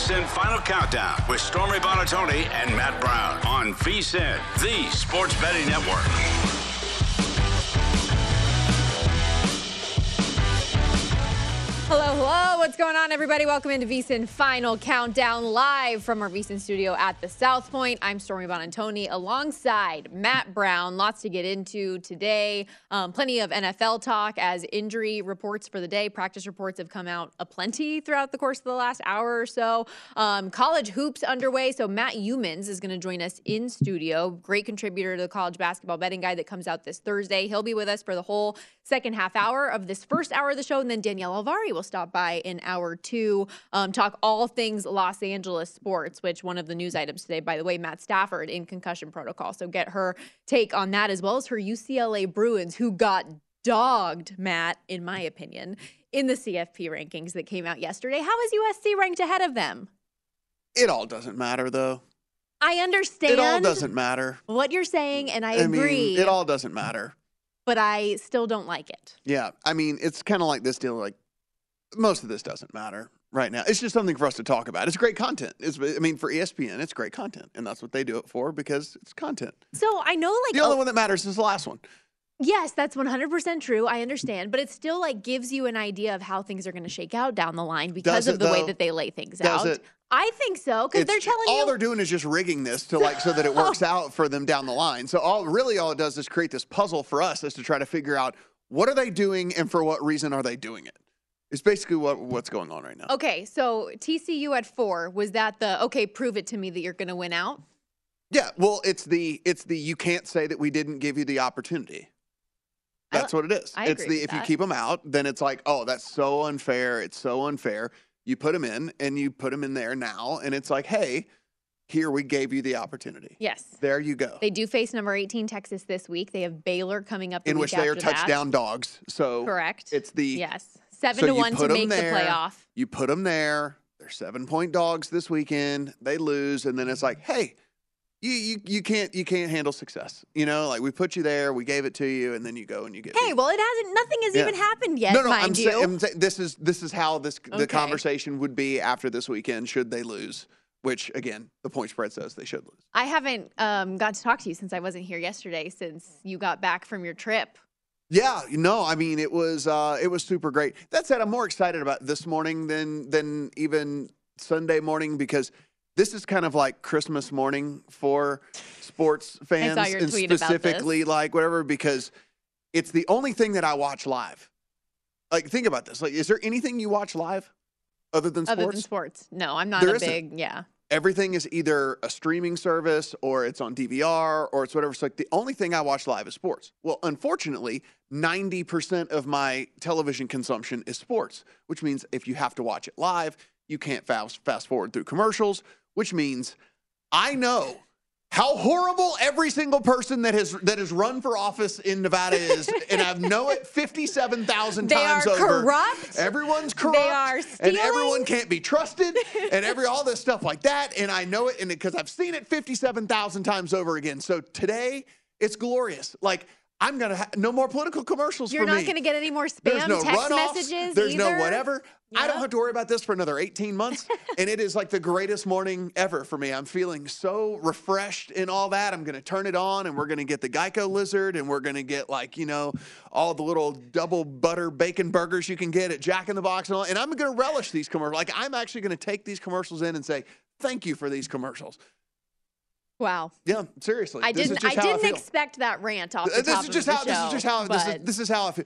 VSIN Final Countdown with Stormy Buonantony and Matt Brown on VSIN, the sports betting network. Hello, hello. What's going on, everybody? Welcome into VSIN Final Countdown live from our VSIN studio at the South Point. I'm Stormy Buonantony alongside Matt Brown. Lots to get into today. Um, plenty of NFL talk as injury reports for the day. Practice reports have come out aplenty throughout the course of the last hour or so. Um, college hoops underway. So Matt Youmans is going to join us in studio. Great contributor to the college basketball betting guide that comes out this Thursday. He'll be with us for the whole second half hour of this first hour of the show, and then Danielle Alvari will stop by in hour two, um, talk all things Los Angeles sports, which one of the news items today, by the way, Matt Stafford in concussion protocol. So get her take on that as well as her UCLA Bruins, who got dogged, Matt, in my opinion, in the CFP rankings that came out yesterday. How is USC ranked ahead of them? It all doesn't matter, though. I understand. It all doesn't matter. What you're saying, and I, I agree. mean, it all doesn't matter. But I still don't like it. Yeah, I mean, it's kind of like this deal. Like most of this doesn't matter right now. It's just something for us to talk about. It's great content. It's, I mean, for ESPN, it's great content, and that's what they do it for because it's content. So I know, like, The only oh, one that matters is the last one. Yes, that's 100% true. I understand. But it still like gives you an idea of how things are going to shake out down the line because Does of it, the way that they lay things Does out. it? I think so because they're telling all you. All they're doing is just rigging this to like so that it works out for them down the line. So all really all it does is create this puzzle for us is to try to figure out what are they doing and for what reason are they doing it. It's basically what what's going on right now. Okay, so TCU at four was that the okay? Prove it to me that you're going to win out. Yeah, well, it's the it's the you can't say that we didn't give you the opportunity. I That's what it is. I it's agree the if you keep them out, then it's like, oh, that's so unfair. It's so unfair. You put them in, and you put them in there now, and it's like, hey, here we gave you the opportunity. Yes, There you go. they do face number 18 Texas this week. They have Baylor coming up the in week which they are that. touchdown dogs. So Correct. It's the yes seven so to one to make there, the playoff. You put them there. They're seven point dogs this weekend. They lose, and then it's like, hey, you you you can't you can't handle success. You know, like we put you there, we gave it to you, and then you go and you get. Hey, well, it hasn't. Nothing has Yeah. even happened yet, no, no, mind I'm, you. say- I'm saying this is this is how this Okay. the conversation would be after this weekend should they lose. Which again, the point spread says they should lose. I haven't um, got to talk to you since I wasn't here yesterday, since you got back from your trip. Yeah, no, I mean it was uh, it was super great. That said, I'm more excited about this morning than than even Sunday morning because this is kind of like Christmas morning for sports fans and tweet about this. specifically like whatever because it's the only thing that I watch live. Like, think about this. Like, is there anything you watch live other than sports? Other than sports, no, I'm not There a isn't. big yeah. Everything is either a streaming service or it's on DVR or it's whatever. So, like, the only thing I watch live is sports. Well, unfortunately, 90% of my television consumption is sports, which means if you have to watch it live, you can't fast, fast forward through commercials, which means I know how horrible every single person that has that has run for office in Nevada is, and I've know it fifty-seven thousand times over. They are corrupt. Everyone's They corrupt. are and everyone can't be trusted, and every all this stuff like that. And I know it, and because I've seen it fifty-seven thousand times over again. So today, it's glorious. Like. I'm gonna ha- no more political commercials You're for not me. going to get any more There's spam no text runoffs. messages. There's either. no whatever. I don't have to worry about this for another 18 months. and it is like the greatest morning ever for me. I'm feeling so refreshed in all that. I'm going to turn it on and we're going to get the Geico lizard and we're going to get like, you know, all the little double butter bacon burgers you can get at Jack in the Box and all. And I'm going to relish these commercials. Like, I'm actually going to take these commercials in and say, thank you for these commercials. Wow. Yeah, seriously. I This is didn't. just I how didn't feel. expect that rant off the Uh, this top is just of how the this is just how this is this is how I feel.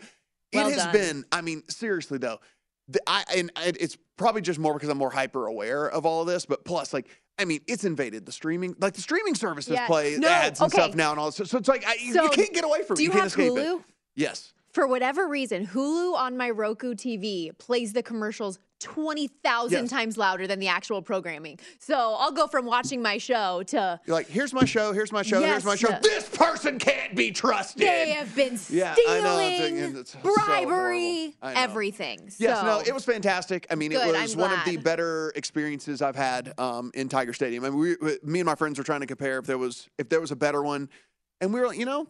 It Well has done. been. I mean, seriously though, the, I and it's probably just more because I'm more hyper aware of all of this. But plus, like, I mean, it's invaded the streaming. Like the streaming services Yeah. play No, ads and okay. stuff now and all. So, so it's like I, you, So, you can't get away from. it. do you can't have Hulu? it. Yes. For whatever reason, Hulu on my Roku TV plays the commercials 20,000 Yes. times louder than the actual programming. So I'll go from watching my show to You're like, here's my show. Here's my show. here's my show. Yes. This person can't be trusted. they have been Yeah, stealing, I know. It's- it's so bribery, know. everything. Yes, no, it was fantastic. I mean, Good, it was one of the better experiences I've had um, in Tiger Stadium. I mean, we, we- me and my friends were trying to compare if there was if there was a better one, and we were like, you know,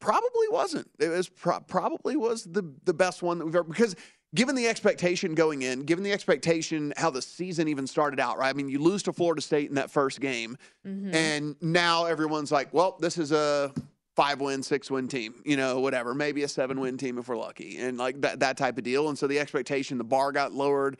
probably wasn't. It was pro- probably was the the best one that we've ever because given the expectation going in, given the expectation how the season even started out, right? I mean, you lose to Florida State in that first game, Mhm. and now everyone's like, well, this is a five win, six win team, you know, whatever, maybe a seven win team if we're lucky, and like that that type of deal. And so the expectation, the bar got lowered.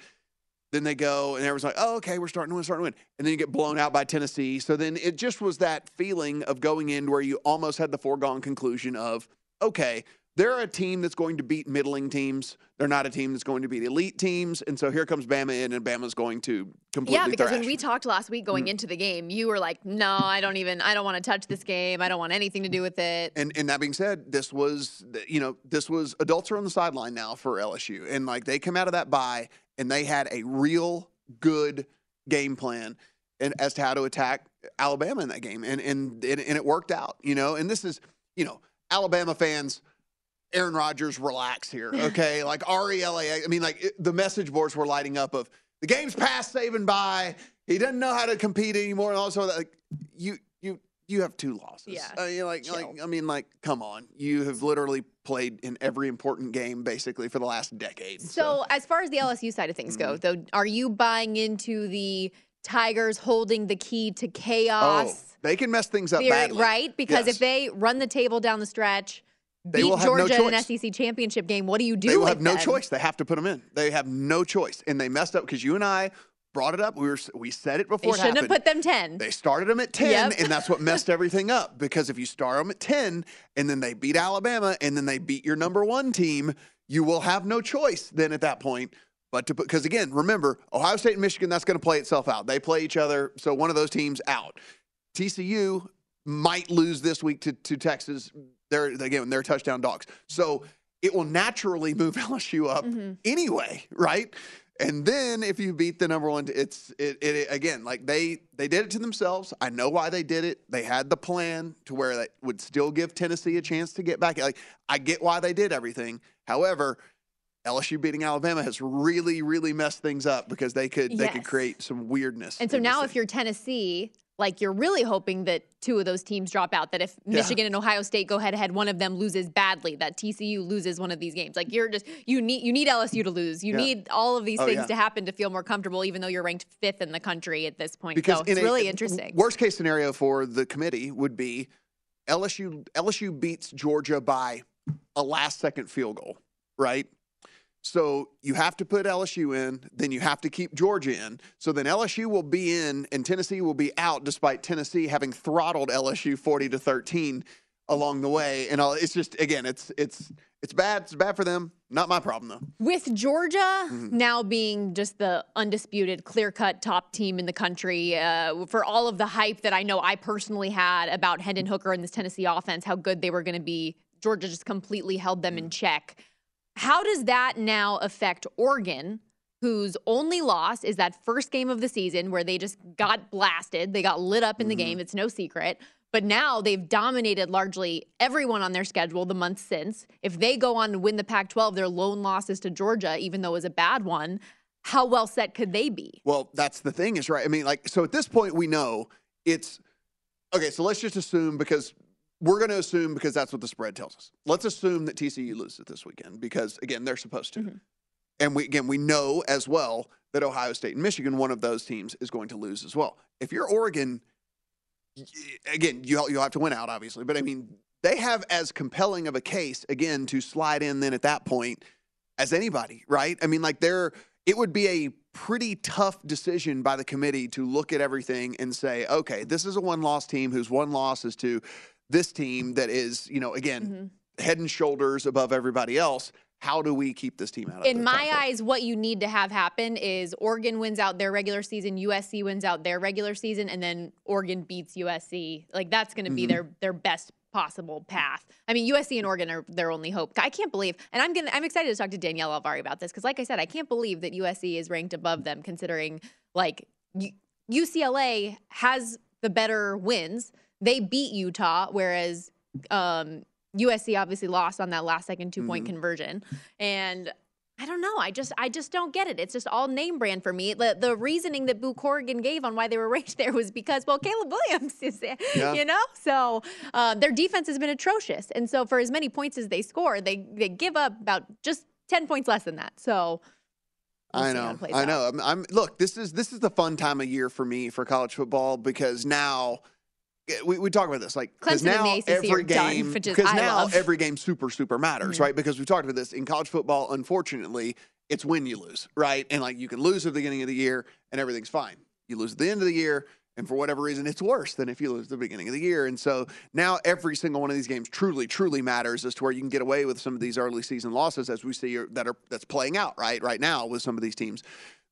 Then they go, and everyone's like, "Oh, okay, we're starting to win, starting to win," and then you get blown out by Tennessee. So then it just was that feeling of going in where you almost had the foregone conclusion of, "Okay, they're a team that's going to beat middling teams. They're not a team that's going to beat elite teams." And so here comes Bama in, and Bama's going to completely Yeah, because thrash. when we talked last week going Mm. into the game, you were like, "No, I don't even. I don't want to touch this game. I don't want anything to do with it." And and that being said, this was you know this was adults are on the sideline now for LSU, and like they come out of that bye and they had a real good game plan and as to how to attack Alabama in that game, and and and, and it worked out, you know. And this is you know Alabama fans. Aaron Rodgers, relax here, okay? like R E L A. I mean, like it, the message boards were lighting up of the game's past, saving by. He doesn't know how to compete anymore, and also like you, you, you have two losses. Yeah. Uh, you're like, like, I mean, like, come on. You have literally played in every important game basically for the last decade. So, as far as the LSU side of things go, Mm-hmm. though, are you buying into the Tigers holding the key to chaos? oh, they can mess things up badly, right? Because Yes. if they run the table down the stretch, They beat will have no Georgia in an. SEC championship game, what do you do? they will have no them? choice. They have to put them in. They have no choice, and they messed up because you and I brought it up. We were we said it They before it shouldn't have happened. put them ten. They started them at 10, Yep. and that's what messed everything up. Because if you start them at 10 and then they beat Alabama and then they beat your number one team, you will have no choice then at that point. But to put, because again, remember, Ohio State and Michigan, that's going to play itself out. They play each other. So one of those teams out. TCU might lose this week to, to Texas. They're, again, they're touchdown dogs. So it will naturally move LSU up mm-hmm. anyway, right? And then if you beat the number one, it's it, it again like they they did it to themselves. I know why they did it. They had the plan to where they would still give Tennessee a chance to get back. Like I get why they did everything. However, LSU beating Alabama has really really messed things up because they could they could create some weirdness. And so now, if you're Tennessee, like you're really hoping that two of those teams drop out. That if Yeah. Michigan and Ohio State go head to head, one of them loses badly. That TCU loses one of these games. Like you're just you need you need LSU to lose. You Yeah. need all of these Oh, things yeah. to happen to feel more comfortable, even though you're ranked fifth in the country at this point. because so it's in a- really interesting. Worst case scenario for the committee would be LSU LSU beats Georgia by a last second field goal, right? So you have to put LSU in, then you have to keep Georgia in. So then LSU will be in and Tennessee will be out despite Tennessee having throttled LSU 40 to 13 along the way, and all. It's just again, it's it's it's bad. It's bad for them. Not my problem though. With Georgia Mm-hmm. now being just the undisputed, clear cut top team in the country, uh, for all of the hype that I know I personally had about Hendon Hooker and this Tennessee offense, how good they were going to be, Georgia just completely held them Mm. in check. How does that now affect Oregon? Whose only loss is that first game of the season where they just got blasted. They got lit up in the Mm-hmm. game. It's no secret. But now they've dominated largely everyone on their schedule the month since. If they go on to win the Pac 12, their lone loss is to Georgia, even though it was a bad one. How well set could they be? Well, that's the thing, is right. I mean, like, so at this point, we know it's okay. So let's just assume because we're going to assume because that's what the spread tells us. Let's assume that TCU loses this weekend because again, they're supposed to. Mm-hmm. And we again, we know as well that Ohio State and Michigan, one of those teams, is going to lose as well. If you're Oregon, again, you you'll have to win out, obviously. But I mean, they have as compelling of a case again to slide in then at that point as anybody, right? I mean, like they're it would be a pretty tough decision by the committee to look at everything and say, okay, this is a one-loss team whose one loss is to this team that is, you know, again, head and shoulders above everybody else. How do we keep this team out of In my eyes, what you need to have happen is Oregon wins out their regular season, USC wins out their regular season, and then Oregon beats USC. Like that's going to be Mhm. their their best possible path. I mean, USC and Oregon are their only hope. I can't believe, and I'm gonna I'm excited to talk to Danielle Alvari about this because, like I said, I can't believe that USC is ranked above them, considering like U- UCLA has the better wins. They beat Utah, whereas um, USC obviously lost on that last second two point Mhm. conversion. And I don't know. I just I just don't get it. It's just all name brand for me. The, the reasoning that Boo Corrigan gave on why they were ranked there was because well, Caleb Williams is there, Yeah. you know. So uh, their defense has been atrocious, and so for as many points as they score, they they give up about just ten points less than that. So we'll I know. I know. I'm, I'm look. This is this is the fun time of year for me for college football because now we, we talk about this like 'cause Clemson and now the ACC are every game because now love. every game super super matters right because we talked about this in college football. Unfortunately, it's when you lose right and like you can lose at the beginning of the year and everything's fine. You lose at the end of the year. And for whatever reason, it's worse than if you lose at the beginning of the year. And so now every single one of these games truly, truly matters as to where you can get away with some of these early season losses, as we see that are that's playing out right right now with some of these teams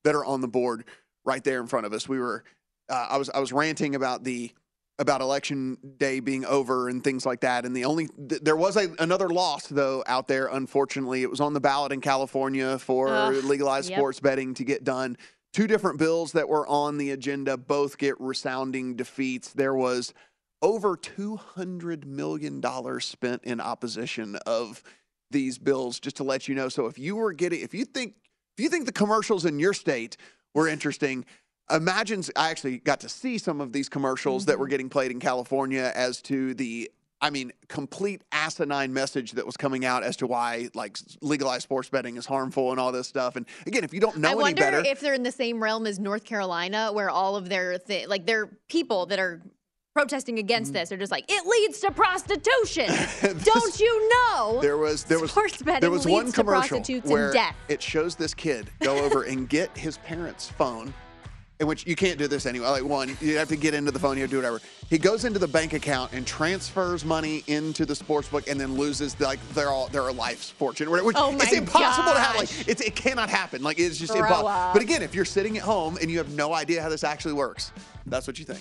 that are on the board right there in front of us. We were, uh, I was, I was ranting about the about election day being over and things like that. And the only th- there was a, another loss though out there. Unfortunately, it was on the ballot in California for Ugh, legalized yep. sports betting to get done. Two different bills that were on the agenda both get resounding defeats. There was over two hundred million dollars spent in opposition of these bills. Just to let you know, so if you were getting, if you think, if you think the commercials in your state were interesting, imagine. I actually got to see some of these commercials that were mm-hmm. getting played in California as to the. I mean, complete asinine message that was coming out as to why like legalized sports betting is harmful and all this stuff. And again, if you don't know I any wonder better, if they're in the same realm as North Carolina, where all of their th- like their people that are protesting against mm-hmm. this are just like it leads to prostitution. Don't you know? There was there was Sports betting there was leads one to commercial prostitutes where and death. it shows this kid go over and get his parents' phone, which you can't do this anyway. Like one, you have to get into the phone, you have to do whatever. He goes into the bank account and transfers money into the sports book, and then loses like their all their life's fortune. Which Oh it's impossible to have. Like gosh. it's, it cannot happen. Like it's just Grow impossible. up. But again, if you're sitting at home and you have no idea how this actually works, that's what you think.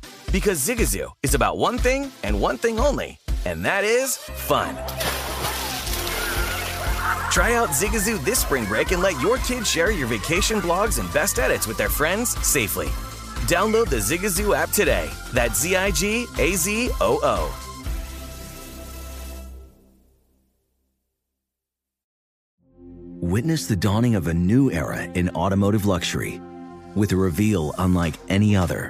Because Zigazoo is about one thing and one thing only, and that is fun. Try out Zigazoo this spring break and let your kids share your vacation blogs and best edits with their friends safely. Download the Zigazoo app today. That's Z I G A Z O O. Witness the dawning of a new era in automotive luxury with a reveal unlike any other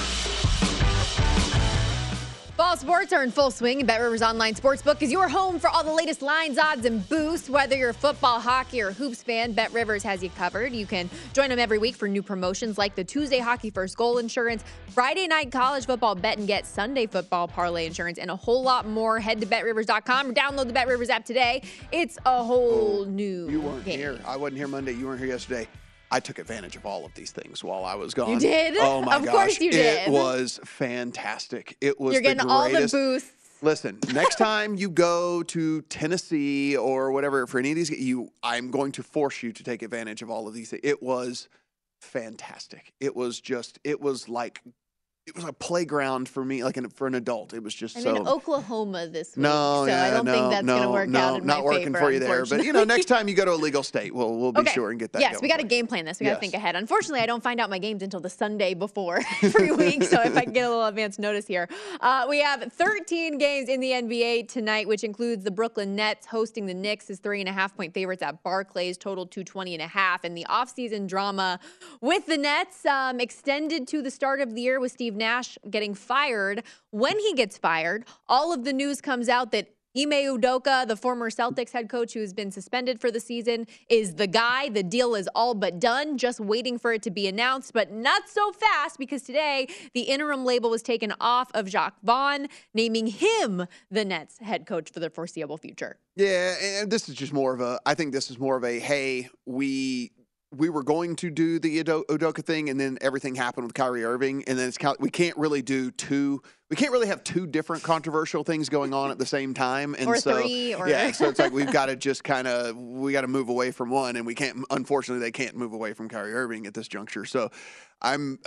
Sports are in full swing, and Bet Rivers Online Sportsbook is your home for all the latest lines, odds, and boosts. Whether you're a football, hockey, or hoops fan, Bet Rivers has you covered. You can join them every week for new promotions like the Tuesday Hockey First Goal Insurance, Friday Night College Football Bet and Get, Sunday Football Parlay Insurance, and a whole lot more. Head to BetRivers.com or download the Bet Rivers app today. It's a whole new You weren't game. here. I wasn't here Monday. You weren't here yesterday. I took advantage of all of these things while I was gone. You did? Oh my Of gosh. course you did. It was fantastic. It was You're getting all the boosts. Listen, next time you go to Tennessee or whatever for any of these, you I'm going to force you to take advantage of all of these. It was fantastic. It was just it was like it was a playground for me, like an, for an adult. It was just I'm so. in Oklahoma this week, no, so yeah, I don't no, think that's no, going to work no, out in not working favor, for you there. But you know, next time you go to a legal state, we'll we'll be okay. sure and get that. Yes, we got to game plan this. We got to Yes. think ahead. Unfortunately, I don't find out my games until the Sunday before every week. So if I can get a little advance notice here, uh, we have 13 games in the NBA tonight, which includes the Brooklyn Nets hosting the Knicks as three and a half point favorites at Barclays, total 220 and a half. And the offseason drama with the Nets um, extended to the start of the year with Steve Nash getting fired. When he gets fired, all of the news comes out that Ime Udoka, the former Celtics head coach who has been suspended for the season, is the guy. The deal is all but done, just waiting for it to be announced, but not so fast because today the interim label was taken off of Jacques Vaughn, naming him the Nets head coach for the foreseeable future. Yeah, and this is just more of a. I think this is more of a. Hey, we we were going to do the Udoka thing, and then everything happened with Kyrie Irving, and then it's we can't really do two. We can't really have two different controversial things going on at the same time, and Or so three, or- yeah, so it's like we've got to just kind of we got to move away from one, and we can't. Unfortunately, they can't move away from Kyrie Irving at this juncture. So I'm.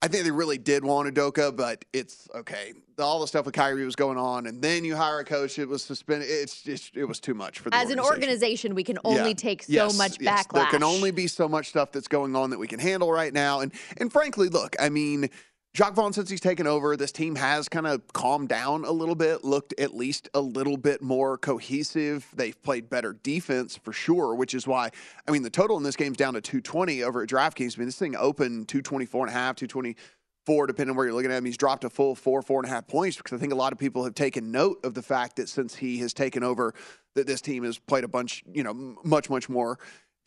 I think they really did want Udoka, but it's okay. All the stuff with Kyrie was going on, and then you hire a coach. It was suspended. It's just it was too much for the As an organization. organization, we can only Yeah. take so Yes, much yes. backlash. There can only be so much stuff that's going on that we can handle right now. And and frankly, look, I mean, Jacques Vaughn, since he's taken over, this team has kind of calmed down a little bit, looked at least a little bit more cohesive. They've played better defense for sure, which is why, I mean, the total in this game's down to 220 over at DraftKings. I mean, this thing opened 224 and a half, 224, depending on where you're looking at him. He's dropped a full four, four and a half points because I think a lot of people have taken note of the fact that since he has taken over, that this team has played a bunch, you know, much, much more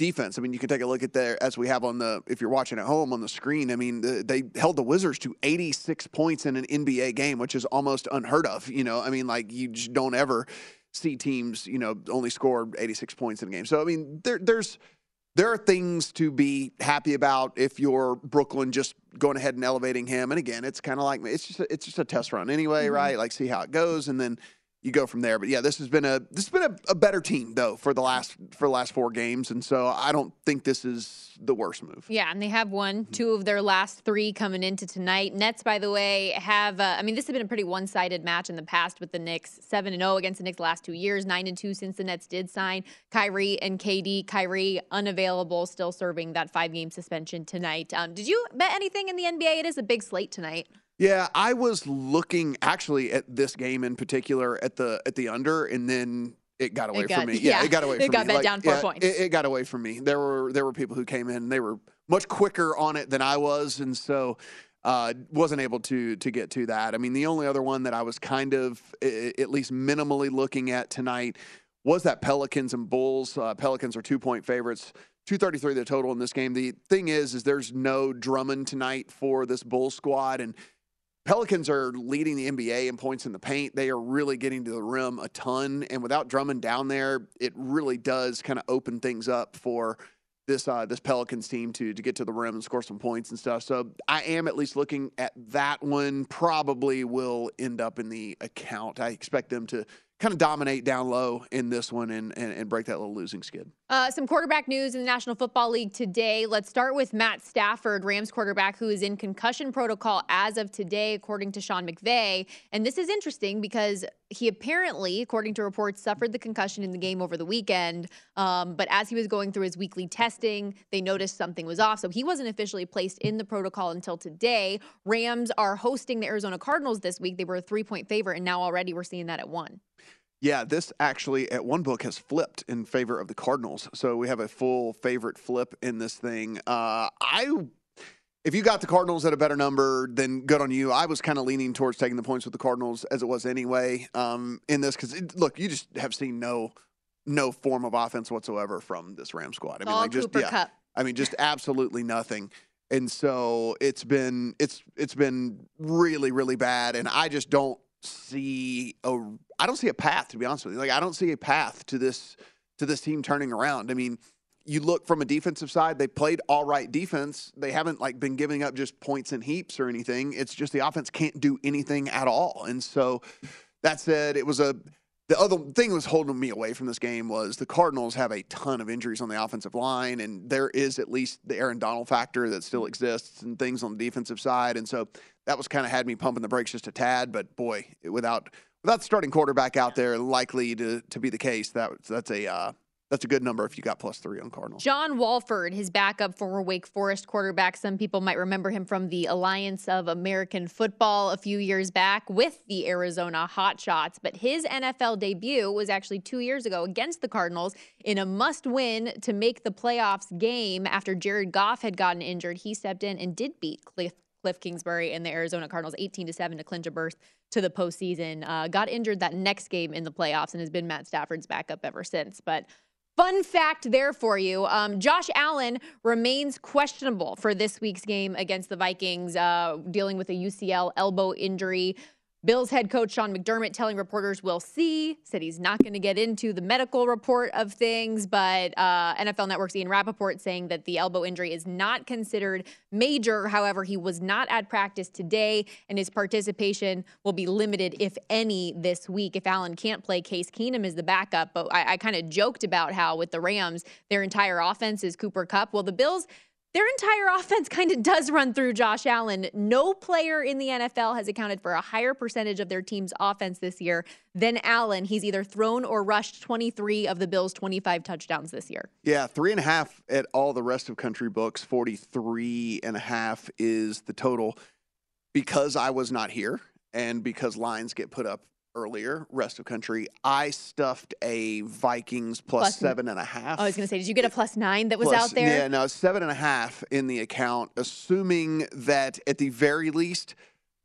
defense. I mean, you can take a look at there as we have on the if you're watching at home on the screen. I mean, the, they held the Wizards to 86 points in an NBA game, which is almost unheard of. You know, I mean, like you just don't ever see teams, you know, only score 86 points in a game. So I mean, there, there's there are things to be happy about if you're Brooklyn just going ahead and elevating him. And again, it's kind of like it's just a, it's just a test run anyway, Mm-hmm. right? Like see how it goes, and then you go from there. But yeah, this has been a this has been a, a better team though for the last for the last four games, and so I don't think this is the worst move. Yeah, and they have won two of their last three coming into tonight. Nets, by the way, have uh, I mean this has been a pretty one-sided match in the past with the Knicks, seven and zero against the Knicks last two years, nine and two since the Nets did sign Kyrie and KD. Kyrie unavailable, still serving that five-game suspension tonight. Um, did you bet anything in the NBA? It is a big slate tonight. Yeah, I was looking actually at this game in particular at the at the under, and then it got away got- from me. Yeah, yeah, it got away from me. it from got me. bet down four yeah, points. It, it got away from me. There were there were people who came in. They were much quicker on it than I was, and so uh, wasn't able to to get to that. I mean, the only other one that I was kind of at least minimally looking at tonight was that Pelicans and Bulls. Uh, Pelicans are two point favorites. 233 the total in this game. The thing is, is there's no Drummond tonight for this Bulls squad, and Pelicans are leading the NBA in points in the paint. They are really getting to the rim a ton, and without Drummond down there, it really does kind of open things up for this uh, this Pelicans team to to get to the rim and score some points and stuff. So I am at least looking at that one. Probably will end up in the account. I expect them to kind of dominate down low in this one and and, and break that little losing skid. Uh, some quarterback news in the National Football League today. Let's start with Matt Stafford, Rams quarterback, who is in concussion protocol as of today, according to Sean McVay. And this is interesting because he apparently, according to reports, suffered the concussion in the game over the weekend. Um, but as he was going through his weekly testing, they noticed something was off. So he wasn't officially placed in the protocol until today. Rams are hosting the Arizona Cardinals this week. They were a three point favorite, and now already we're seeing that at one. Yeah, this actually at one book has flipped in favor of the Cardinals. So we have a full favorite flip in this thing. Uh, I, if you got the Cardinals at a better number, then good on you. I was kind of leaning towards taking the points with the Cardinals as it was anyway um, in this because look, you just have seen no no form of offense whatsoever from this Ram squad. I mean, All like just Cooper yeah, Kupp. I mean, just absolutely nothing. And so it's been it's it's been really really bad, and I just don't see a I don't see a path to be honest with you. Like I don't see a path to this to this team turning around. I mean, you look from a defensive side, they played all right defense. They haven't like been giving up just points and heaps or anything. It's just the offense can't do anything at all. And so that said, it was a the other thing that was holding me away from this game was the Cardinals have a ton of injuries on the offensive line, and there is at least the Aaron Donald factor that still mm-hmm. exists and things on the defensive side. And so that was kind of had me pumping the brakes just a tad. But boy, without without starting quarterback out there, likely to to be the case, that that's a uh, that's a good number if you got plus three on Cardinals. John Wolford, his backup former Wake Forest quarterback. Some people might remember him from the Alliance of American Football a few years back with the Arizona Hotshots. But his NFL debut was actually two years ago against the Cardinals in a must win to make the playoffs game after Jared Goff had gotten injured. He stepped in and did beat Cliff. Cliff Kingsbury and the Arizona Cardinals 18 to 7 to clinch a berth to the postseason. Uh, got injured that next game in the playoffs and has been Matt Stafford's backup ever since. But Fun fact there for you um, Josh Allen remains questionable for this week's game against the Vikings, uh, dealing with a UCL elbow injury. Bills head coach Sean McDermott telling reporters we'll see, said he's not going to get into the medical report of things, but uh, NFL Network's Ian Rapoport saying that the elbow injury is not considered major. However, he was not at practice today, and his participation will be limited, if any, this week. If Allen can't play, Case Keenum is the backup. But I, I kind of joked about how with the Rams, their entire offense is Cooper Kupp. Well, the Bills their entire offense kind of does run through Josh Allen. No player in the NFL has accounted for a higher percentage of their team's offense this year than Allen. He's either thrown or rushed 23 of the Bills' 25 touchdowns this year. Yeah, three and a half at all the rest of country books. 43 and a half is the total. Because I was not here and because lines get put up earlier, rest of country, I stuffed a Vikings plus, Plus- seven and a half. Oh, I was going to say, did you get a plus nine that was Plus- out there? Yeah, no, seven and a half in the account, assuming that at the very least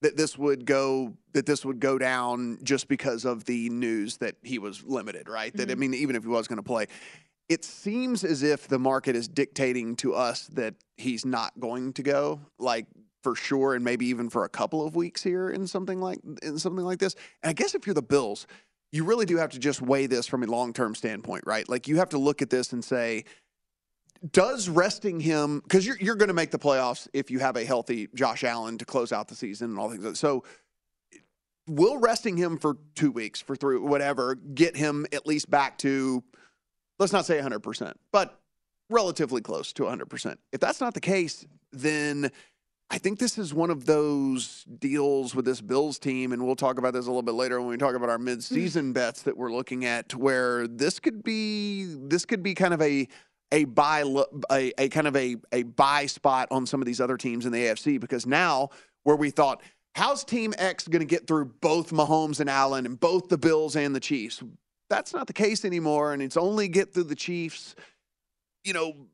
that this would go that this would go down just because of the news that he was limited, right? That I Mhm. mean, even if he was going to play, it seems as if the market is dictating to us that he's not going to go, like for sure, and maybe even for a couple of weeks here in something like in something like this. And I guess if you're the Bills, you really do have to just weigh this from a long term standpoint, right? Like you have to look at this and say, does resting him because you're you're going to make the playoffs if you have a healthy Josh Allen to close out the season and all things. So, will resting him for two weeks, for three, whatever, get him at least back to, let's not say 100 percent, but relatively close to 100 percent. If that's not the case, then I think this is one of those deals with this Bills team, and we'll talk about this a little bit later when we talk about our mm-hmm. midseason bets that we're looking at, where this could be this could be kind of a a buy a, a kind of a a buy spot on some of these other teams in the AFC because now where we thought how's Team X going to get through both Mahomes and Allen and both the Bills and the Chiefs, that's not the case anymore, and it's only get through the Chiefs. You know,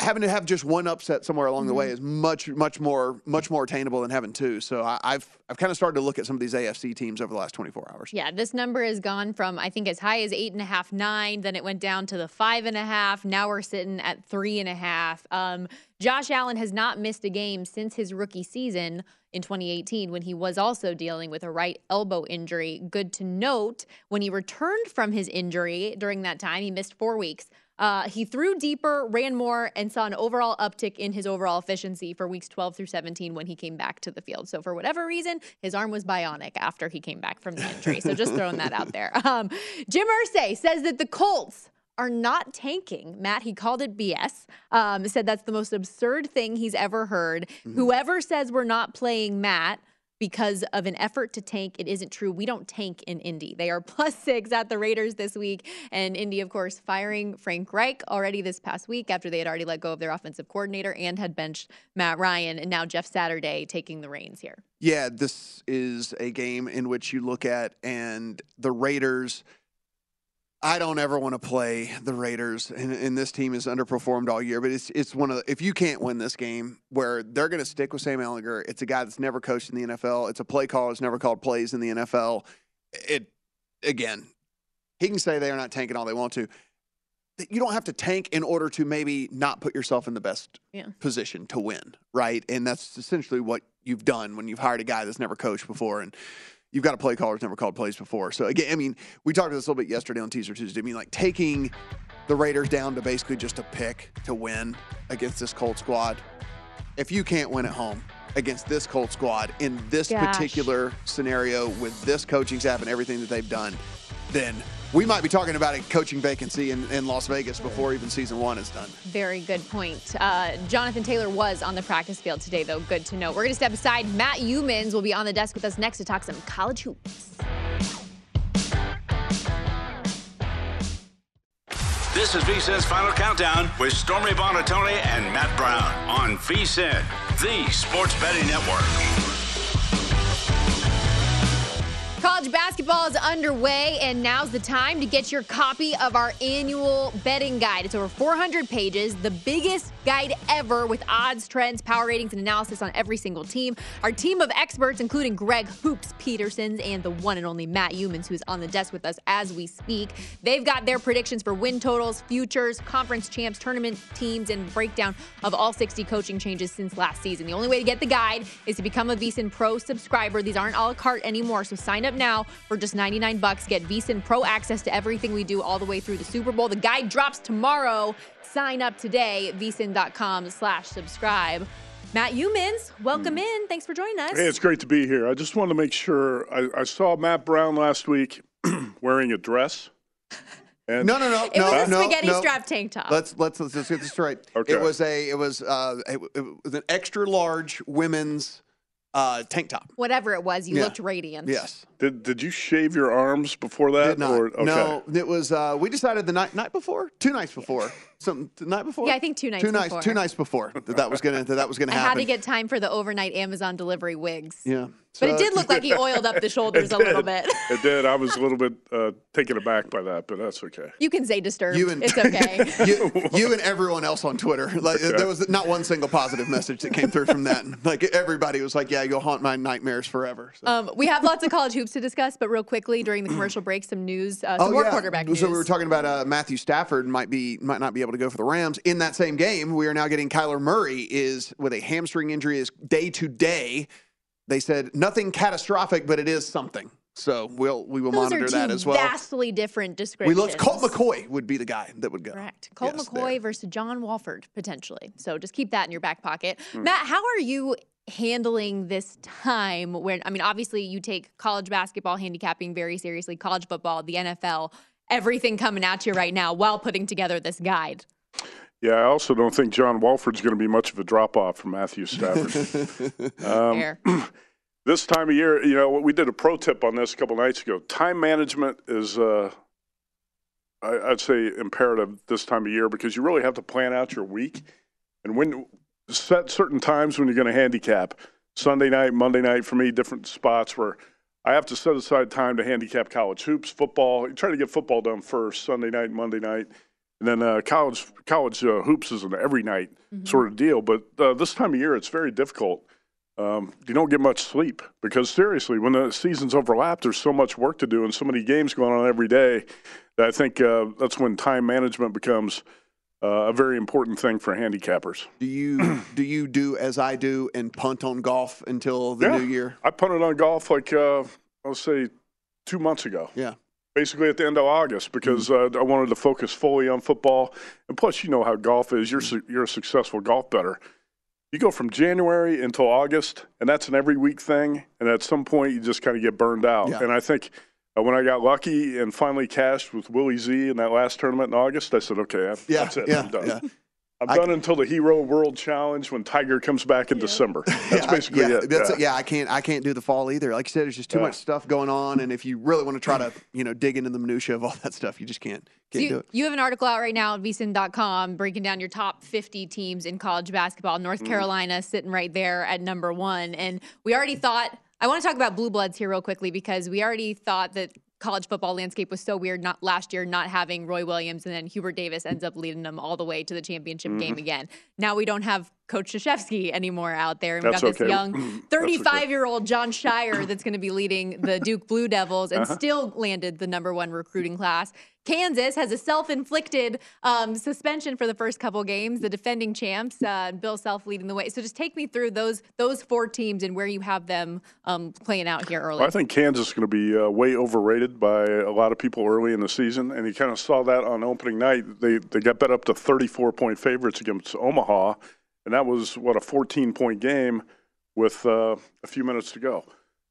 having to have just one upset somewhere along the way is much much more much more attainable than having two. So I, I've I've kind of started to look at some of these AFC teams over the last 24 hours. Yeah, this number has gone from I think as high as eight and a half, nine. Then it went down to the five and a half. Now we're sitting at three and a half. Um, Josh Allen has not missed a game since his rookie season in 2018 when he was also dealing with a right elbow injury. Good to note when he returned from his injury during that time, he missed four weeks. Uh, he threw deeper, ran more, and saw an overall uptick in his overall efficiency for weeks 12 through 17 when he came back to the field. So, for whatever reason, his arm was bionic after he came back from the injury. So, just throwing that out there. Um, Jim Irsay says that the Colts are not tanking. Matt, he called it BS. Um, said that's the most absurd thing he's ever heard. Whoever says we're not playing Matt because of an effort to tank, it isn't true. We don't tank in Indy. They are plus six at the Raiders this week. And Indy, of course, firing Frank Reich already this past week after they had already let go of their offensive coordinator and had benched Matt Ryan. And now Jeff Saturday taking the reins here. Yeah, this is a game in which you look at and the Raiders. I don't ever want to play the Raiders, and, and this team has underperformed all year. But it's it's one of the, if you can't win this game, where they're going to stick with Sam Ehlinger. It's a guy that's never coached in the NFL. It's a play caller that's never called plays in the NFL. It again, he can say they are not tanking all they want to. You don't have to tank in order to maybe not put yourself in the best Yeah. position to win, right? And that's essentially what you've done when you've hired a guy that's never coached before and you've got a play caller who's never called plays before. So again, I mean, we talked about this a little bit yesterday on Teaser Tuesday. I mean, like taking the Raiders down to basically just a pick to win against this Colt squad. If you can't win at home against this Colt squad in this Gosh. particular scenario with this coaching staff and everything that they've done, then we might be talking about a coaching vacancy in, in Las Vegas before even season one is done. Very good point. Uh, Jonathan Taylor was on the practice field today, though. Good to know. We're going to step aside. Matt Youmans will be on the desk with us next to talk some college hoops. This is VSIN's Final Countdown with Stormy Buonantony and Matt Brown on VSIN, the sports betting network. College basketball is underway, and now's the time to get your copy of our annual betting guide. It's over 400 pages, the biggest guide ever with odds, trends, power ratings, and analysis on every single team. Our team of experts, including Greg Hoops Petersons and the one and only Matt Youmans, who's on the desk with us as we speak, they've got their predictions for win totals, futures, conference champs, tournament teams, and breakdown of all 60 coaching changes since last season. The only way to get the guide is to become a VSIN Pro subscriber. These aren't a la carte anymore, so sign up now for just 99 bucks. Get VSIN Pro access to everything we do all the way through the Super Bowl. The guide drops tomorrow. Sign up today, vsin.com slash subscribe. Matt Youmans, welcome in. Thanks for joining us. Hey, it's great to be here. I just wanted to make sure. I, I saw Matt Brown last week wearing a dress. And No, no, no, It no, was a no, spaghetti no. strap tank top. Let's let's let's just get this straight. Okay. It was a it was uh it, it was an extra large women's uh tank top. Whatever it was, you Yeah. looked radiant. Yes. Did Did you shave your arms before that? Did not. Or, okay. No, it was. Uh, we decided the night night before, two nights before, something the night before. Yeah, I think two nights two before. nights, two nights before that, that was gonna that, that was gonna I happen. had to get time for the overnight Amazon delivery wigs. yeah, But it did look like he oiled up the shoulders a little bit. It did. I was a little bit uh, taken aback by that, but that's okay. You can say disturbed. You and it's okay. you, you and everyone else on Twitter. Like Okay. there was not one single positive message that came through from that. Like everybody was like, "Yeah, you'll haunt my nightmares forever." So. Um, we have lots of college hoops to discuss, but real quickly during the commercial break, some news, uh, some more quarterback news. Oh, So we were talking about uh, Matthew Stafford might be might not be able to go for the Rams in that same game. We are now getting Kyler Murray is with a hamstring injury is day to day. They said nothing catastrophic, but it is something. So we'll we will Those monitor that as well. vastly different descriptions. We looked. Colt McCoy would be the guy that would go. Correct. Colt Yes, McCoy versus John Wolford potentially. So just keep that in your back pocket. Hmm. Matt, how are you handling this time when I mean obviously you take college basketball handicapping very seriously, college football, the NFL, everything coming at you right now while putting together this guide. Yeah, I also don't think John Wolford's going to be much of a drop off from Matthew Stafford. Um, this time of year, you know, we did a pro tip on this a couple nights ago. Time management is, uh, I, I'd say, imperative this time of year because you really have to plan out your week and when set certain times when you're going to handicap. Sunday night, Monday night, for me, different spots where I have to set aside time to handicap college hoops, football. You try to get football done first, Sunday night, Monday night. And then uh, college college uh, hoops is an every night sort of deal. But uh, this time of year, it's very difficult. Um, you don't get much sleep because seriously, when the seasons overlap, there's so much work to do and so many games going on every day that I think uh, that's when time management becomes a very important thing for handicappers. Do you do you do as I do and punt on golf until the Yeah. new year? I punted on golf like uh, I'll say two months ago. Yeah. Basically at the end of August because uh, I wanted to focus fully on football, and plus you know how golf is. You're su- you're a successful golf better. You go from January until August, and that's an every week thing. And at some point, you just kind of get burned out. Yeah. And I think uh, when I got lucky and finally cashed with Willie Z in that last tournament in August, I said, "Okay, that- Yeah, that's it. yeah, I'm done." yeah. I'm I- done until the Hero World Challenge when Tiger comes back in December. That's I- basically yeah, it. That's yeah. yeah. I can't. I can't do the fall either. Like you said, there's just too Yeah. much stuff going on, and if you really want to try to, you know, dig into the minutia of all that stuff, you just can't. Can't do you, it. you have an article out right now at vsin.com breaking down your top 50 teams in college basketball. North Mm. Carolina sitting right there at number one. And we already thought, I want to talk about Blue Bloods here real quickly because we already thought that college football landscape was so weird not last year not having Roy Williams and then Hubert Davis ends up leading them all the way to the championship game Mm-hmm. again. Now we don't have Coach Krzyzewski anymore out there. And we've That's got this okay. young 35 year old Jon Scheyer that's going to be leading the Duke Blue Devils and Uh-huh. still landed the number one recruiting class. Kansas has a self-inflicted um, suspension for the first couple games. The defending champs, uh, Bill Self leading the way. So just take me through those those four teams and where you have them um, playing out here early. Well, I think Kansas is going to be uh, way overrated by a lot of people early in the season, and you kind of saw that on opening night. They they got bet up to 34 point favorites against Omaha, and that was what a 14 point game with uh, a few minutes to go.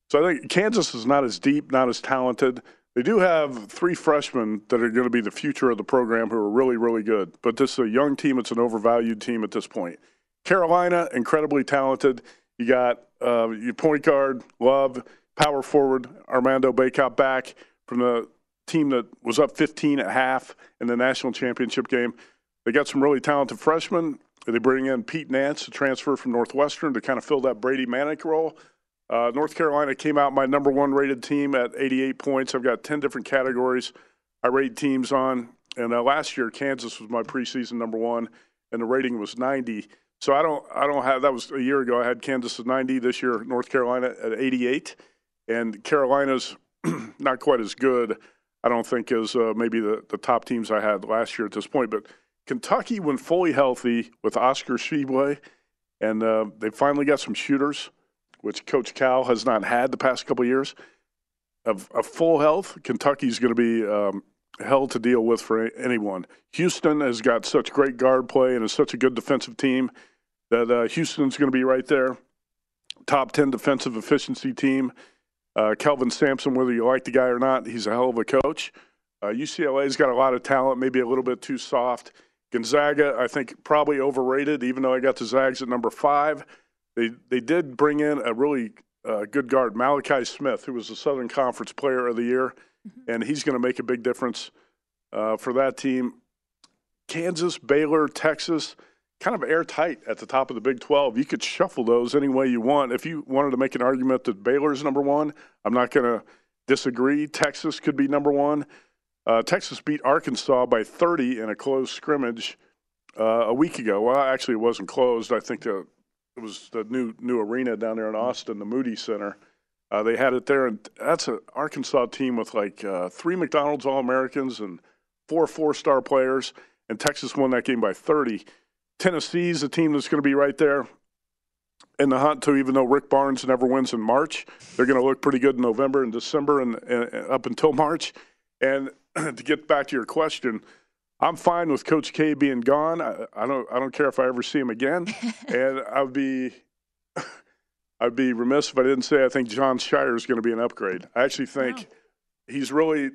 So I think Kansas is not as deep, not as talented. They do have three freshmen that are going to be the future of the program who are really, really good. But this is a young team. It's an overvalued team at this point. Carolina, incredibly talented. You got uh, your point guard, Love, power forward, Armando Bacot back from the team that was up 15 at half in the national championship game. They got some really talented freshmen. They bring in Pete Nance, a transfer from Northwestern, to kind of fill that Brady Manek role. Uh, North Carolina came out my number one rated team at 88 points. I've got 10 different categories I rate teams on. And uh, last year, Kansas was my preseason number one, and the rating was 90. So I don't, I don't have. That was a year ago. I had Kansas at 90. This year, North Carolina at 88, and Carolina's not quite as good. I don't think as uh, maybe the the top teams I had last year at this point. But Kentucky, when fully healthy with Oscar Tshiebwe, and uh, they finally got some shooters, which Coach Cal has not had the past couple of years. Of, of full health, Kentucky's going to be um, hell to deal with for anyone. Houston has got such great guard play and is such a good defensive team that uh, Houston's going to be right there. Top 10 defensive efficiency team. Uh, Kelvin Sampson, whether you like the guy or not, he's a hell of a coach. Uh, UCLA's got a lot of talent, maybe a little bit too soft. Gonzaga, I think, probably overrated, even though I got the Zags at number five. They, they did bring in a really uh, good guard, Malachi Smith, who was the Southern Conference Player of the Year, mm-hmm. and he's going to make a big difference uh, for that team. Kansas, Baylor, Texas, kind of airtight at the top of the Big 12. You could shuffle those any way you want. If you wanted to make an argument that Baylor's number one, I'm not going to disagree. Texas could be number one. Uh, Texas beat Arkansas by 30 in a close scrimmage uh, a week ago. Well, actually, it wasn't closed. I think the, it was the new new arena down there in Austin, the Moody Center. Uh, they had it there, and that's an Arkansas team with like uh, three McDonald's All Americans and four four star players. And Texas won that game by 30. Tennessee's a team that's going to be right there in the hunt too. Even though Rick Barnes never wins in March, they're going to look pretty good in November and December and, and up until March. And to get back to your question, I'm fine with Coach K being gone. I, I don't I don't care if I ever see him again, and I'd be I'd be remiss if I didn't say I think Jon Scheyer is going to be an upgrade. I actually think wow. he's really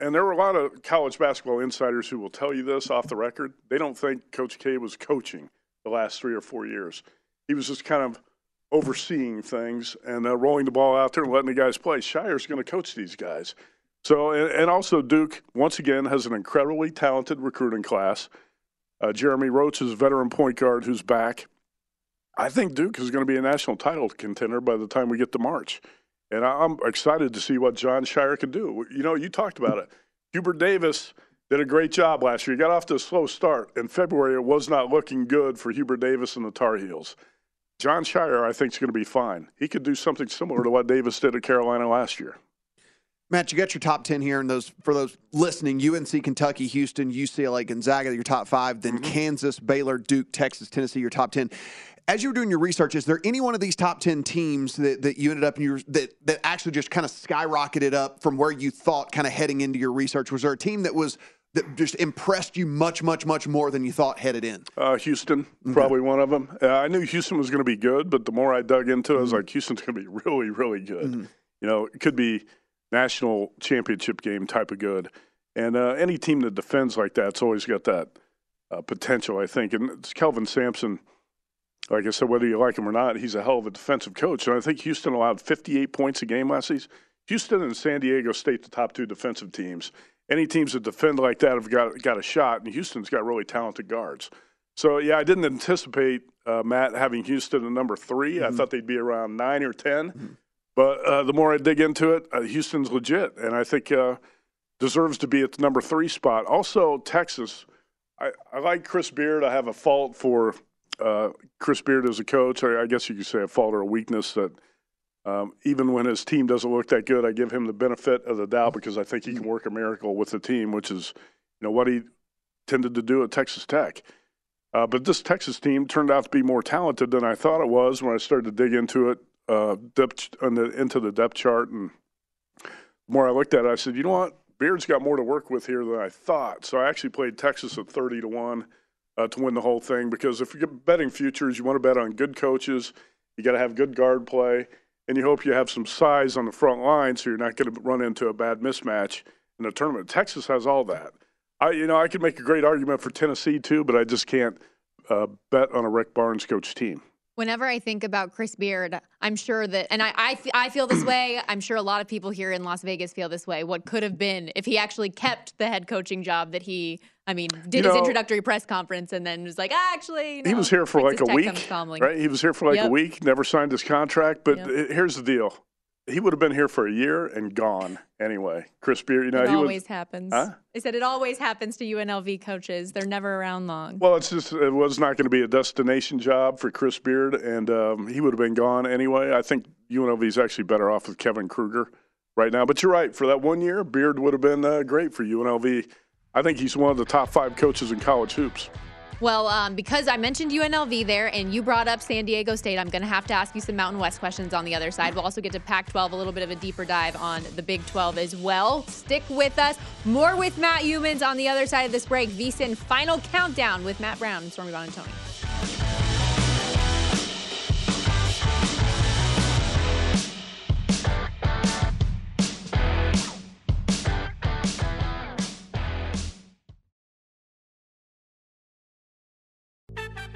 and there were a lot of college basketball insiders who will tell you this off the record. They don't think Coach K was coaching the last three or four years. He was just kind of overseeing things and uh, rolling the ball out there and letting the guys play. Scheyer's going to coach these guys. So, and, and, also Duke once again has an incredibly talented recruiting class. Uh, Jeremy Roach is a veteran point guard who's back. I think Duke is going to be a national title contender by the time we get to March. And I'm excited to see what Jon Scheyer can do. You know, you talked about it. Hubert Davis did a great job last year. He got off to a slow start. In February, it was not looking good for Hubert Davis and the Tar Heels. Jon Scheyer, I think, is going to be fine. He could do something similar to what Davis did at Carolina last year. Matt, you got your top 10 here, and those for those listening UNC, Kentucky, Houston, UCLA, Gonzaga, your top five, then mm-hmm. Kansas, Baylor, Duke, Texas, Tennessee, your top 10. As you were doing your research, is there any one of these top 10 teams that, that you ended up in your that, that actually just kind of skyrocketed up from where you thought kind of heading into your research? Was there a team that was that just impressed you much, much, much more than you thought headed in? Uh, Houston, probably one of them. Uh, I knew Houston was going to be good, but the more I dug into it, mm-hmm. I was mm-hmm. like, Houston's going to be really, really good. Mm-hmm. You know, it could be national championship game type of good. And uh, any team that defends like that's always got that uh, potential, I think. And it's Kelvin Sampson. Like I said, whether you like him or not, he's a hell of a defensive coach. And I think Houston allowed 58 points a game last season. Houston and San Diego State, the top two defensive teams. Any teams that defend like that have got got a shot, and Houston's got really talented guards. So yeah, I didn't anticipate uh, Matt having Houston at number 3 mm-hmm. I thought they'd be around nine or 10 mm-hmm. But uh, the more I dig into it, uh, Houston's legit, and I think uh, deserves to be at the number three spot. Also, Texas. I, I like Chris Beard. I have a fault for uh, Chris Beard as a coach. I, I, guess you could say a fault or a weakness that um, even when his team doesn't look that good, I give him the benefit of the doubt because I think he can work a miracle with the team, which is you know what he tended to do at Texas Tech. Uh, but this Texas team turned out to be more talented than I thought it was when I started to dig into it uh, depth the, into the depth chart, and the more I looked at it, I said, you know what, Beard's got more to work with here than I thought. So I actually played Texas at thirty to one uh, to win the whole thing because if you're betting futures, you want to bet on good coaches. You got to have good guard play, and you hope you have some size on the front line so you're not going to run into a bad mismatch in the tournament. Texas has all that. I, you know, I could make a great argument for Tennessee too, but I just can't uh, bet on a Rick Barnes coach team whenever I think about Chris Beard, I'm sure that, and I, I, I, feel this way. I'm sure a lot of people here in Las Vegas feel this way. What could have been if he actually kept the head coaching job that he I mean, did You his know- introductory press conference and then was like, actually, he was here for like a Tech week, right? He was here for like Yep. a week, never signed his contract. But Yep. uh, here's the deal: he would have been here for a year and gone anyway. Chris Beard, you know, it he always was. happens. Huh? I said it always happens to UNLV coaches. They're never around long. Well, it's just it was not going to be a destination job for Chris Beard, and um, he would have been gone anyway. I think UNLV is actually better off with Kevin Kruger right now. But you're right; for that one year, Beard would have been uh, great for UNLV. I think he's one of the top five coaches in college hoops. Well, um, because I mentioned UNLV there and you brought up San Diego State, I'm going to have to ask you some Mountain West questions on the other side. We'll also get to Pac 12, a little bit of a deeper dive on the Big 12 as well. Stick with us. More with Matt Youmans on the other side of this break. VSIN final countdown with Matt Brown and Stormy Bond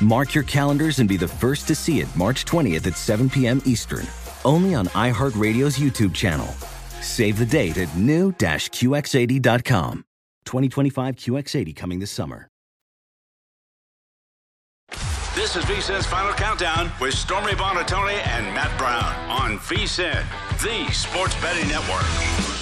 Mark your calendars and be the first to see it March 20th at 7 p.m. Eastern, only on iHeartRadio's YouTube channel. Save the date at new-QX80.com. 2025 QX80 coming this summer. This is VSIN's Final Countdown with Stormy Buonantony and Matt Brown on VSIN, the sports betting network.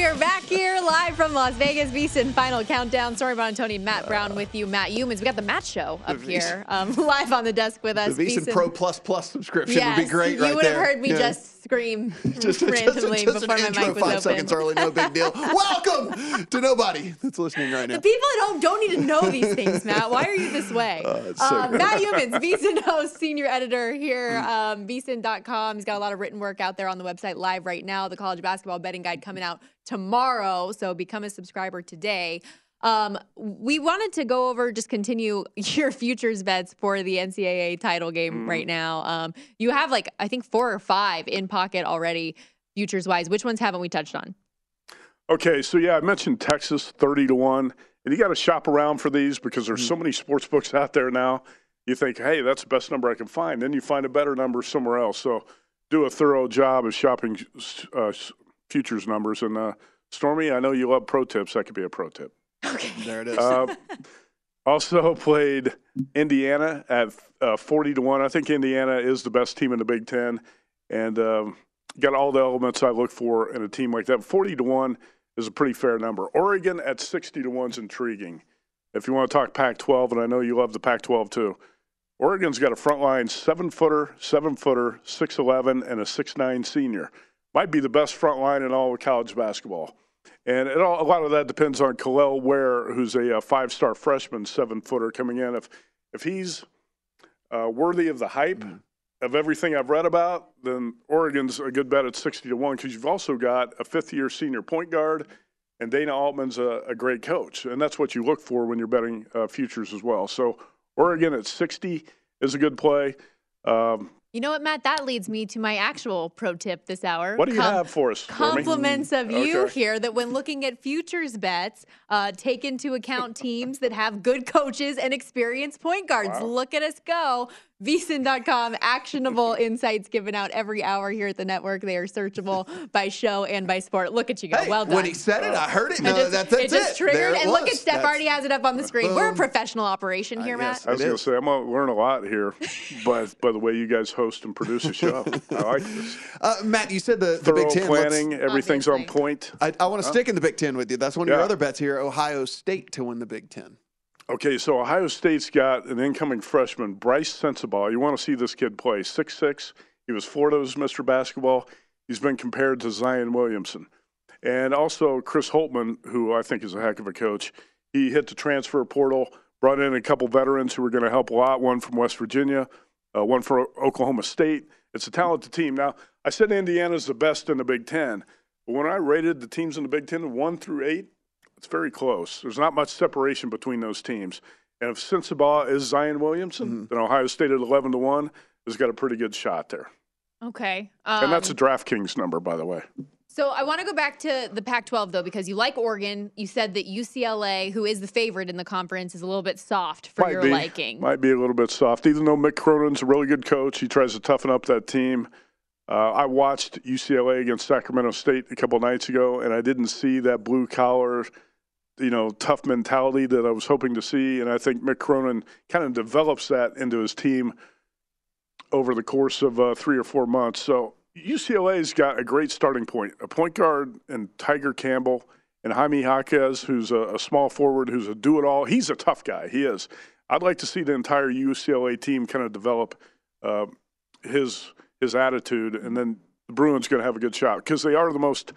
We are back here live from Las Vegas, VSIN Final Countdown. Stormy Buonantony, Matt Brown with you. Matt Youmans. We got the Matt Show up here, um, live on the desk with us. The VSiN- Pro Plus Plus subscription yes, would be great you right would have there. heard me Yeah. just scream just, randomly just, just before my mic was five open. seconds early, no big deal. Welcome to nobody that's listening right now. The people at home don't need to know these things, Matt. Why are you this way? it's so great. Matt Youmans, VSIN host, senior editor here, um, VSIN.com. He's got a lot of written work out there on the website live right now. The college basketball betting guide coming out tomorrow. So become a subscriber today. Um, we wanted to go over, just continue your futures bets for the NCAA title game right now. Um, you have like, I think four or five in pocket already, futures wise. Which ones haven't we touched on? Okay, so yeah, I mentioned Texas 30 to 1. And you got to shop around for these because there's so many sports books out there now. You think, hey, that's the best number I can find. Then you find a better number somewhere else. So do a thorough job of shopping uh, futures numbers. And uh, Stormy, I know you love pro tips. That could be a pro tip. Okay. There it is. Uh, also played Indiana at uh, 40 to 1. I think Indiana is the best team in the Big Ten and um, got all the elements I look for in a team like that. 40 to 1 is a pretty fair number. Oregon at 60 to 1 is intriguing. If you want to talk Pac 12, and I know you love the Pac 12 too, Oregon's got a front line seven footer, seven footer, 6'11, and a 6'9 senior. Might be the best front line in all of college basketball. And it all, a lot of that depends on Kel'el Ware, who's a, uh five star freshman seven footer coming in. If, if he's uh, worthy of the hype of everything I've read about, then Oregon's a good bet at 60 to 1 because you've also got a fifth year senior point guard, and Dana Altman's a, a great coach. And that's what you look for when you're betting uh, futures as well. So Oregon at 60 is a good play. Um, You know what, Matt? That leads me to my actual pro tip this hour. what do you Com- have for us? Stormy? Compliments of you Okay. here that when looking at futures bets, uh, take into account teams that have good coaches and experienced point guards. Wow. Look at us go. VSIN.com, actionable insights given out every hour here at the network. They are searchable by show and by sport. Look at you go. Hey, well done. when he said it, I heard it. It No, just, that- that's it just it. triggered. There it and look at Steph That's- already has it up on the screen. We're a professional operation here, Matt. I was going to say I'm going to learn a lot here, by by the way you guys host and produce a show. I like this. Uh, Matt, you said the, the Big Ten. let's- planning, everything's on point. I, I want to Huh? stick in the Big Ten with you. That's one of your other bets here. Ohio State to win the Big Ten. Okay, so Ohio State's got an incoming freshman, Brice Sensabaugh. You want to see this kid play. 6'6". He was Florida's Mr. Basketball. He's been compared to Zion Williamson. And also Chris Holtmann, who I think is a heck of a coach. He hit the transfer portal, brought in a couple veterans who were going to help a lot, one from West Virginia, uh, one for Oklahoma State. It's a talented team. Now, I said Indiana's the best in the Big Ten, but when I rated the teams in the Big Ten one through eight, it's very close. There's not much separation between those teams. And if Sensabaugh is Zion Williamson, then Ohio State at 11 to 1 has got a pretty good shot there. Okay. Um, and that's a DraftKings number, by the way. So I want to go back to the Pac-12 though, because you like Oregon. You said that UCLA, who is the favorite in the conference, is a little bit soft for your be, liking. Might be a little bit soft, even though Mick Cronin's a really good coach. He tries to toughen up that team. Uh, I watched UCLA against Sacramento State a couple nights ago, and I didn't see that blue collar, you know, tough mentality that I was hoping to see. And I think Mick Cronin kind of develops that into his team over the course of uh, three or four months. So UCLA's got a great starting point, a point guard and Tiger Campbell and Jaime Jaquez, who's a, a small forward, who's a do-it-all. He's a tough guy. He is. I'd like to see the entire UCLA team kind of develop uh, his his attitude, and then the Bruins going to have a good shot because they are the most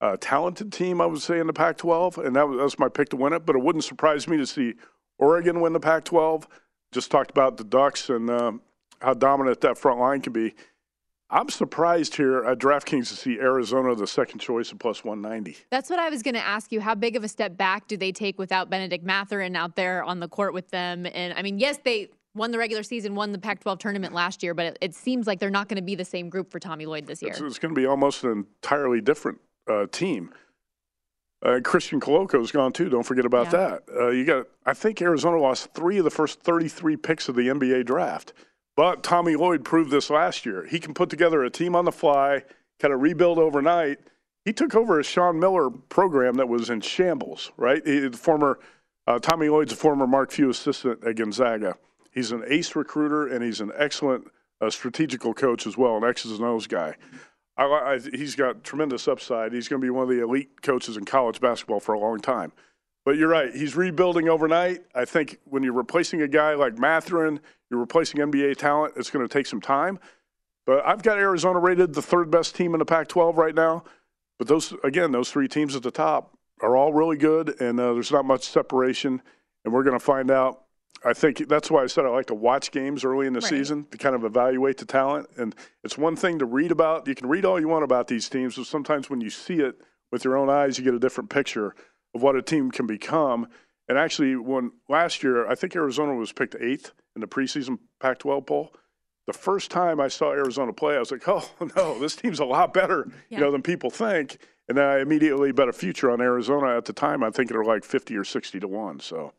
uh, talented team, I would say, in the Pac-12, and that was, that was my pick to win it. But it wouldn't surprise me to see Oregon win the Pac-12. Just talked about the Ducks and um, how dominant that front line can be. I'm surprised here at DraftKings to see Arizona the second choice at plus 190. That's what I was going to ask you. How big of a step back do they take without Bennedict Mathurin out there on the court with them? And I mean, yes, they won the regular season, won the Pac-12 tournament last year, but it, it seems like they're not going to be the same group for Tommy Lloyd this year. It's, it's going to be almost an entirely different uh, team. Uh, Christian Koloko's gone too. Don't forget about Yeah. that. Uh, you got. I think Arizona lost three of the first 33 picks of the NBA draft. But Tommy Lloyd proved this last year. He can put together a team on the fly, kind of rebuild overnight. He took over a Sean Miller program that was in shambles. Right, he, former uh, Tommy Lloyd's a former Mark Few assistant at Gonzaga. He's an ace recruiter and he's an excellent uh, strategical coach as well, an X's and O's guy. I, I, he's got tremendous upside. He's going to be one of the elite coaches in college basketball for a long time. But you're right. He's rebuilding overnight. I think when you're replacing a guy like Mathurin, you're replacing NBA talent. It's going to take some time. But I've got Arizona rated the third best team in the Pac-12 right now. But those again, those three teams at the top are all really good, and uh, there's not much separation. And we're going to find out. I think that's why I said I like to watch games early in the Right. season to kind of evaluate the talent. And it's one thing to read about. You can read all you want about these teams, but sometimes when you see it with your own eyes, you get a different picture of what a team can become. And actually, when last year, I think Arizona was picked eighth in the preseason Pac 12 poll. The first time I saw Arizona play, I was like, oh, no, this team's a lot better Yeah. you know, than people think. And then I immediately bet a future on Arizona at the time. I think they're like 50 or 60 to 1. So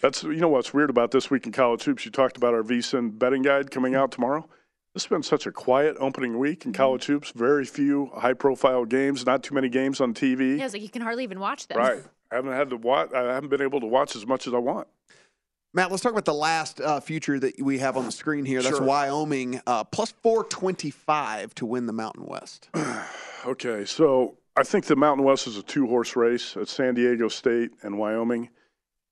that's, you know, what's weird about this week in college hoops. You talked about our VSIN betting guide coming out tomorrow. This has been such a quiet opening week in Mm-hmm. college hoops. Very few high profile games, not too many games on TV. Yeah, it's like you can hardly even watch them. Right. I haven't had to watch. I haven't been able to watch as much as I want. Matt, let's talk about the last uh, future that we have on the screen here. That's Sure. Wyoming uh, plus 425 to win the Mountain West. Okay, so I think the Mountain West is a two horse race at San Diego State and Wyoming.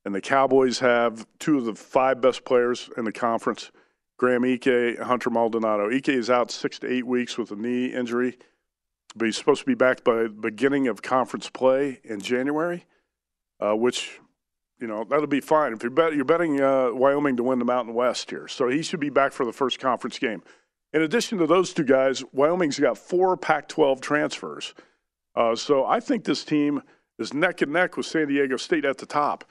And the Cowboys have two of the five best players in the conference Graham Ike Hunter Maldonado. Ike is out six to eight weeks with a knee injury, but he's supposed to be back by the beginning of conference play in January, uh, which, you know, that'll be fine. If you're, bet, you're betting uh, Wyoming to win the Mountain West here, so he should be back for the first conference game. In addition to those two guys, Wyoming's got four Pac 12 transfers. Uh, so I think this team is neck and neck with San Diego State at the top.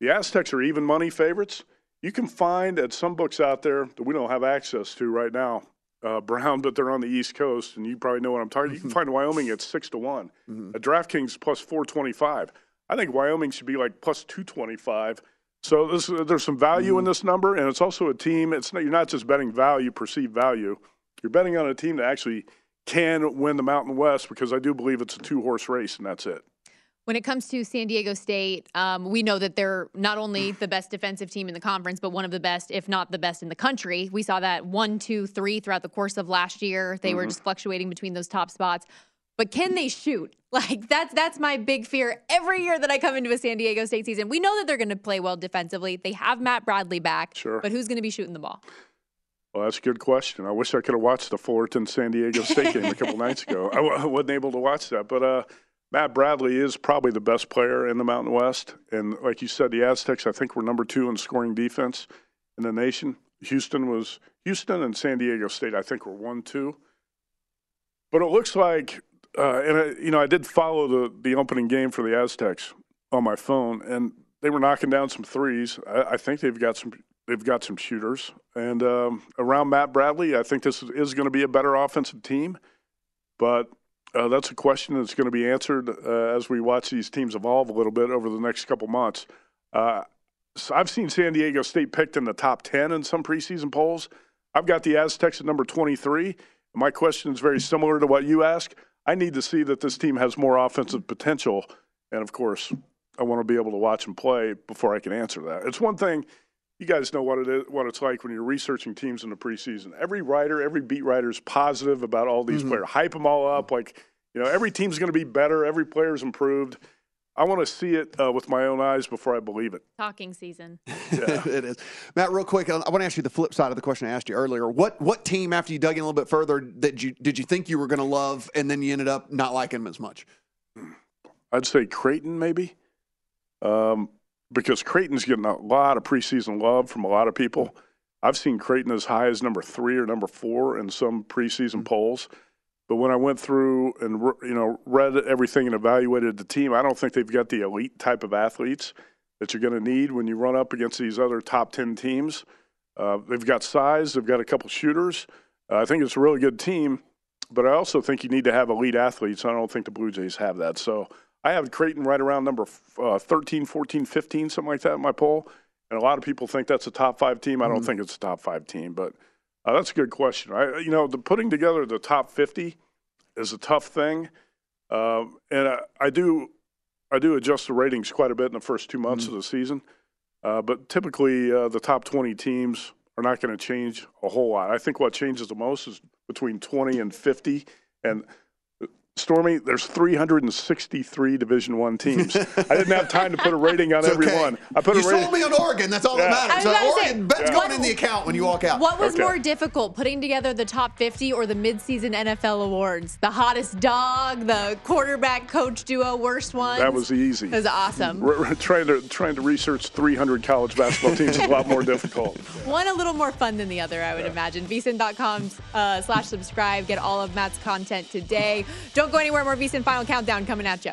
The Aztecs are even money favorites. You can find at some books out there that we don't have access to right now, uh, Brown, but they're on the East Coast, and you probably know what I'm talking. You can find Wyoming at six to one, at DraftKings plus 425. I think Wyoming should be like plus 225. So this, there's some value in this number, and it's also a team. It's not, you're not just betting value, perceived value. You're betting on a team that actually can win the Mountain West because I do believe it's a two horse race, and that's it. When it comes to San Diego State, um, we know that they're not only the best defensive team in the conference, but one of the best, if not the best in the country. We saw that one, two, three throughout the course of last year. They were Mhm. just fluctuating between those top spots. But can they shoot? Like that's that's my big fear every year that I come into a San Diego State season. We know that they're going to play well defensively. They have Matt Bradley back, Sure. but who's going to be shooting the ball? Well, that's a good question. I wish I could have watched the Fullerton San Diego State game a couple nights ago. I w- I wasn't able to watch that, but uh, Matt Bradley is probably the best player in the Mountain West, and like you said, the Aztecs I think were number two in scoring defense in the nation. Houston was Houston and San Diego State I think were one two, but it looks like, uh, and I, you know, I did follow the the opening game for the Aztecs on my phone, and they were knocking down some threes. I, I think they've got some they've got some shooters, and um, around Matt Bradley, I think this is, going to be a better offensive team, but. Uh, that's a question that's going to be answered uh, as we watch these teams evolve a little bit over the next couple months. Uh, so I've seen San Diego State picked in the top 10 in some preseason polls. I've got the Aztecs at number 23. My question is very similar to what you ask. I need to see that this team has more offensive potential. And of course, I want to be able to watch them play before I can answer that. It's one thing, you guys know what it is, what it's like when you're researching teams in the preseason. Every writer, every beat writer is positive about all these mm-hmm. players, hype them all up. Like, you know, every team's going to be better, every player's improved. I want to see it uh, with my own eyes before I believe it. Talking season. it is. Matt, real quick, I want to ask you the flip side of the question I asked you earlier. What what team, after you dug in a little bit further, that you did you think you were going to love, and then you ended up not liking them as much? I'd say Creighton maybe, um, because Creighton's getting a lot of preseason love from a lot of people. I've seen Creighton as high as number three or number four in some preseason polls. But when I went through and you know read everything and evaluated the team, I don't think they've got the elite type of athletes that you're going to need when you run up against these other top ten teams. Uh, they've got size, they've got a couple shooters. Uh, I think it's a really good team, but I also think you need to have elite athletes. I don't think the Blue Jays have that. So I have Creighton right around number uh, 13, 14, 15, something like that in my poll. And a lot of people think that's a top five team. I don't think it's a top five team, but uh, that's a good question. I, you know, the putting together the top 50 is a tough thing. Um, and I, I do I do adjust the ratings quite a bit in the first two months of the season. Uh, but typically, uh, the top 20 teams are not going to change a whole lot. I think what changes the most is between 20 and 50 And Stormy, there's 363 Division One teams. I didn't have time to put a rating on It's every okay. one. I put you a rating. sold me on Oregon. That's all Yeah. that matters. I was Uh, say, Oregon, bet's Yeah. going in the account when you walk out. What was Okay. more difficult, putting together the top 50 or the midseason NFL awards? The hottest dog, the quarterback coach duo, worst one. That was easy. It was awesome. We're, we're trying to trying to research 300 college basketball teams is a lot more difficult. One a little more fun than the other, I would imagine. VSIN.com uh, slash subscribe. Get all of Matt's content today. Don't go anywhere. More VSIN Final Countdown coming at you.